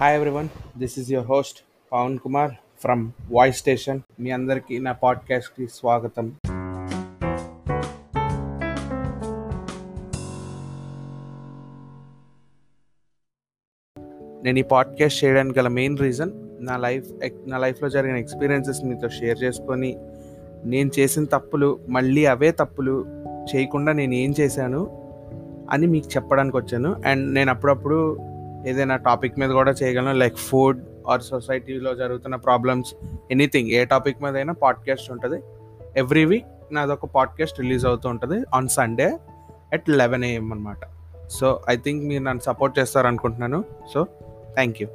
Hi everyone this is your host Pavan Kumar from voice station మీ అందరికీ నా పాడ్కాస్ట్కి స్వాగతం. నేను ఈ పాడ్కాస్ట్ చేయడానికి గల మెయిన్ రీజన్ నా లైఫ్ నా లైఫ్లో జరిగిన ఎక్స్పీరియన్సెస్ మీతో షేర్ చేసుకొని నేను చేసిన తప్పులు మళ్ళీ అవే తప్పులు చేయకుండా నేను ఏం చేశాను అని మీకు చెప్పడానికి వచ్చాను. అండ్ నేను అప్పుడప్పుడు ఏదైనా టాపిక్ మీద కూడా చేయగలను. లైక్ ఫుడ్ ఆర్ సొసైటీలో జరుగుతున్న ప్రాబ్లమ్స్ ఎనీథింగ్ ఏ టాపిక్ మీద అయినా పాడ్కాస్ట్ ఉంటుంది. ఎవ్రీ వీక్ నాదొక పాడ్కాస్ట్ రిలీజ్ అవుతూ ఉంటుంది on Sunday at eleven AM అనమాట సో ఐ థింక్ మీరు నన్ను సపోర్ట్ చేస్తారు అనుకుంటున్నాను సో థ్యాంక్ యూ